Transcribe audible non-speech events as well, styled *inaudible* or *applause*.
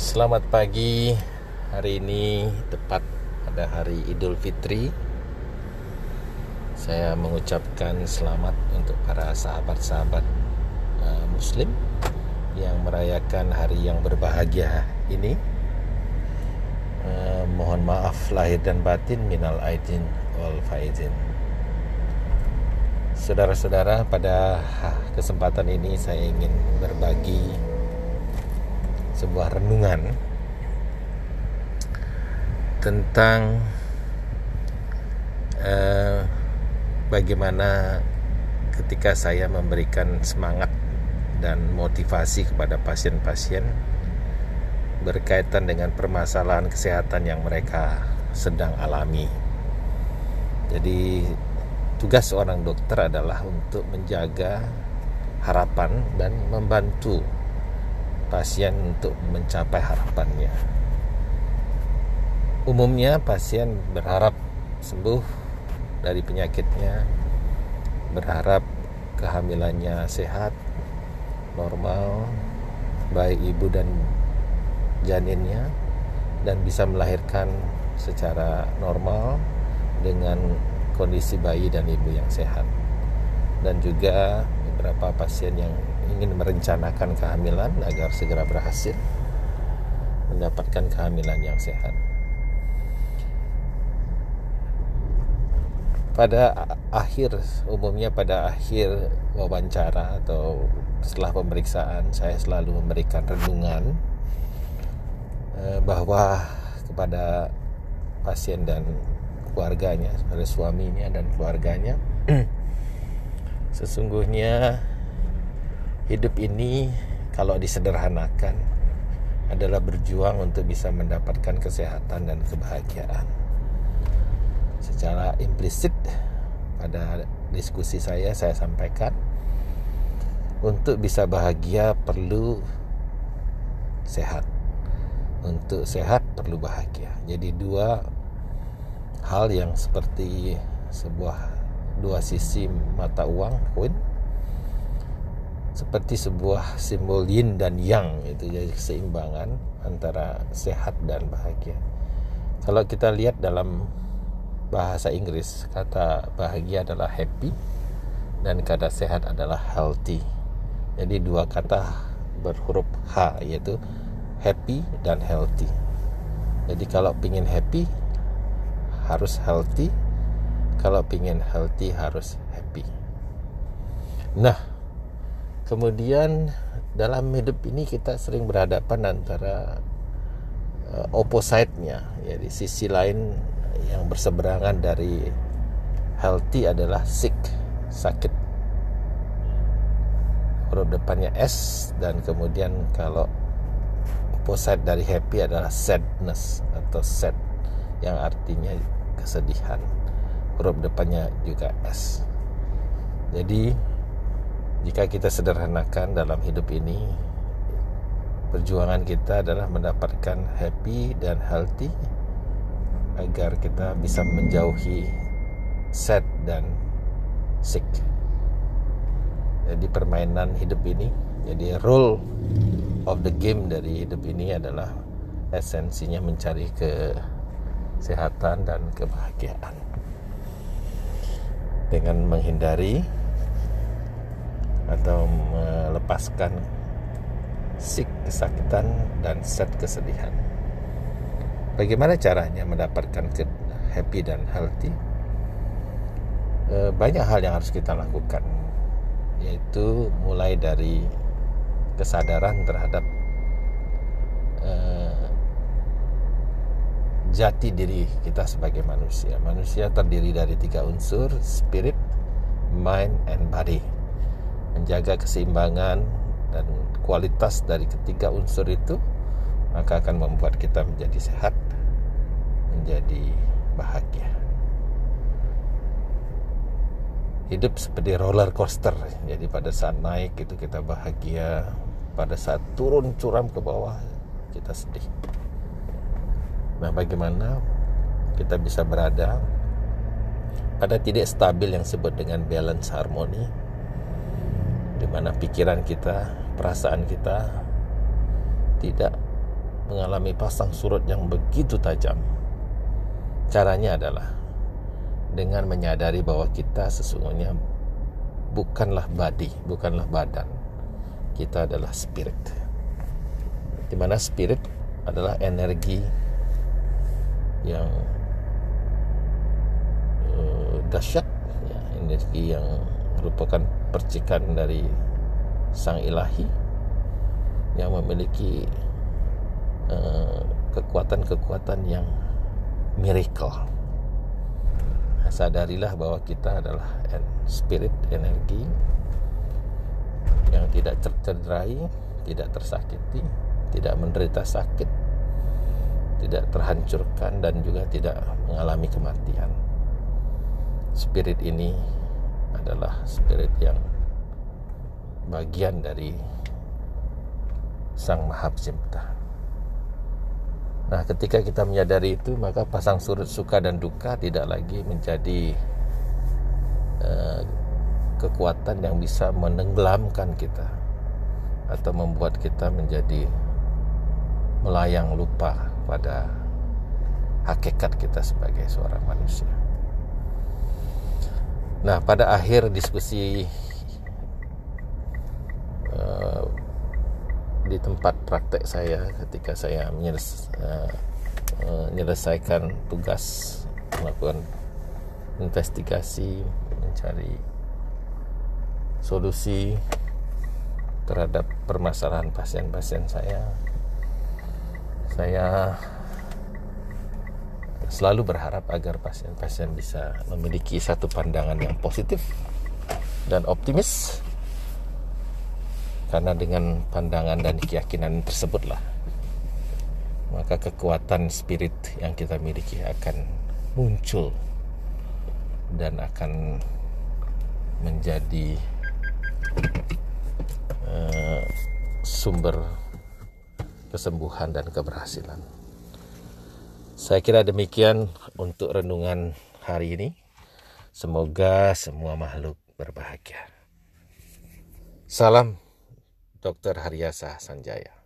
Selamat pagi. Hari ini tepat pada hari Idul Fitri. Saya mengucapkan selamat untuk para sahabat-sahabat uh, Muslim yang merayakan hari yang berbahagia ini. Uh, mohon maaf lahir dan batin minal aidin wal faizin. Saudara-saudara, pada kesempatan ini saya ingin berbagi sebuah renungan tentang uh, bagaimana ketika saya memberikan semangat dan motivasi kepada pasien-pasien berkaitan dengan permasalahan kesehatan yang mereka sedang alami. Jadi tugas seorang dokter adalah untuk menjaga harapan dan membantu pasien untuk mencapai harapannya. Umumnya pasien berharap sembuh dari penyakitnya, berharap kehamilannya sehat, normal, baik ibu dan janinnya dan bisa melahirkan secara normal dengan kondisi bayi dan ibu yang sehat. Dan juga beberapa pasien yang ingin merencanakan kehamilan agar segera berhasil mendapatkan kehamilan yang sehat. Pada akhir umumnya pada akhir wawancara atau setelah pemeriksaan saya selalu memberikan renungan eh, bahwa kepada pasien dan keluarganya, pada suaminya dan keluarganya *clears throat* sesungguhnya hidup ini kalau disederhanakan adalah berjuang untuk bisa mendapatkan kesehatan dan kebahagiaan. Secara implisit pada diskusi saya saya sampaikan untuk bisa bahagia perlu sehat. Untuk sehat perlu bahagia. Jadi dua hal yang seperti sebuah dua sisi mata uang koin seperti sebuah simbol yin dan yang itu jadi keseimbangan antara sehat dan bahagia. Kalau kita lihat dalam bahasa Inggris kata bahagia adalah happy dan kata sehat adalah healthy. Jadi dua kata berhuruf H yaitu happy dan healthy. Jadi kalau pingin happy harus healthy, kalau pingin healthy harus happy. Nah, kemudian dalam hidup ini kita sering berhadapan antara uh, opposite-nya. Ya sisi lain yang berseberangan dari healthy adalah sick sakit. Huruf depannya S dan kemudian kalau opposite dari happy adalah sadness atau sad yang artinya kesedihan huruf depannya juga S. Jadi jika kita sederhanakan dalam hidup ini perjuangan kita adalah mendapatkan happy dan healthy agar kita bisa menjauhi sad dan sick. Jadi permainan hidup ini jadi rule of the game dari hidup ini adalah esensinya mencari kesehatan dan kebahagiaan dengan menghindari atau melepaskan sick kesakitan dan set kesedihan. Bagaimana caranya mendapatkan happy dan healthy? E, banyak hal yang harus kita lakukan, yaitu mulai dari kesadaran terhadap jati diri kita sebagai manusia. Manusia terdiri dari tiga unsur: spirit, mind, and body. Menjaga keseimbangan dan kualitas dari ketiga unsur itu maka akan membuat kita menjadi sehat menjadi bahagia. Hidup seperti roller coaster. Jadi pada saat naik itu kita bahagia pada saat turun curam ke bawah kita sedih nah bagaimana kita bisa berada pada titik stabil yang disebut dengan balance harmoni di mana pikiran kita, perasaan kita tidak mengalami pasang surut yang begitu tajam. Caranya adalah dengan menyadari bahwa kita sesungguhnya bukanlah body, bukanlah badan. Kita adalah spirit. Di mana spirit adalah energi yang uh, dahsyat, ya, energi yang merupakan percikan dari sang ilahi yang memiliki uh, kekuatan-kekuatan yang miracle. Sadarilah bahwa kita adalah spirit energi yang tidak tercederai, tidak tersakiti, tidak menderita sakit, tidak terhancurkan dan juga tidak mengalami kematian. Spirit ini adalah spirit yang bagian dari Sang Maha Pencipta. Nah, ketika kita menyadari itu, maka pasang surut suka dan duka tidak lagi menjadi uh, kekuatan yang bisa menenggelamkan kita atau membuat kita menjadi melayang lupa pada hakikat kita sebagai seorang manusia. Nah, pada akhir diskusi uh, di tempat praktek saya ketika saya uh, menyelesaikan tugas melakukan investigasi mencari solusi terhadap permasalahan pasien-pasien saya saya selalu berharap agar pasien-pasien bisa memiliki satu pandangan yang positif dan optimis. Karena dengan pandangan dan keyakinan tersebutlah maka kekuatan spirit yang kita miliki akan muncul dan akan menjadi uh, sumber kesembuhan dan keberhasilan. Saya kira demikian untuk renungan hari ini. Semoga semua makhluk berbahagia. Salam Dr. Haryasa Sanjaya.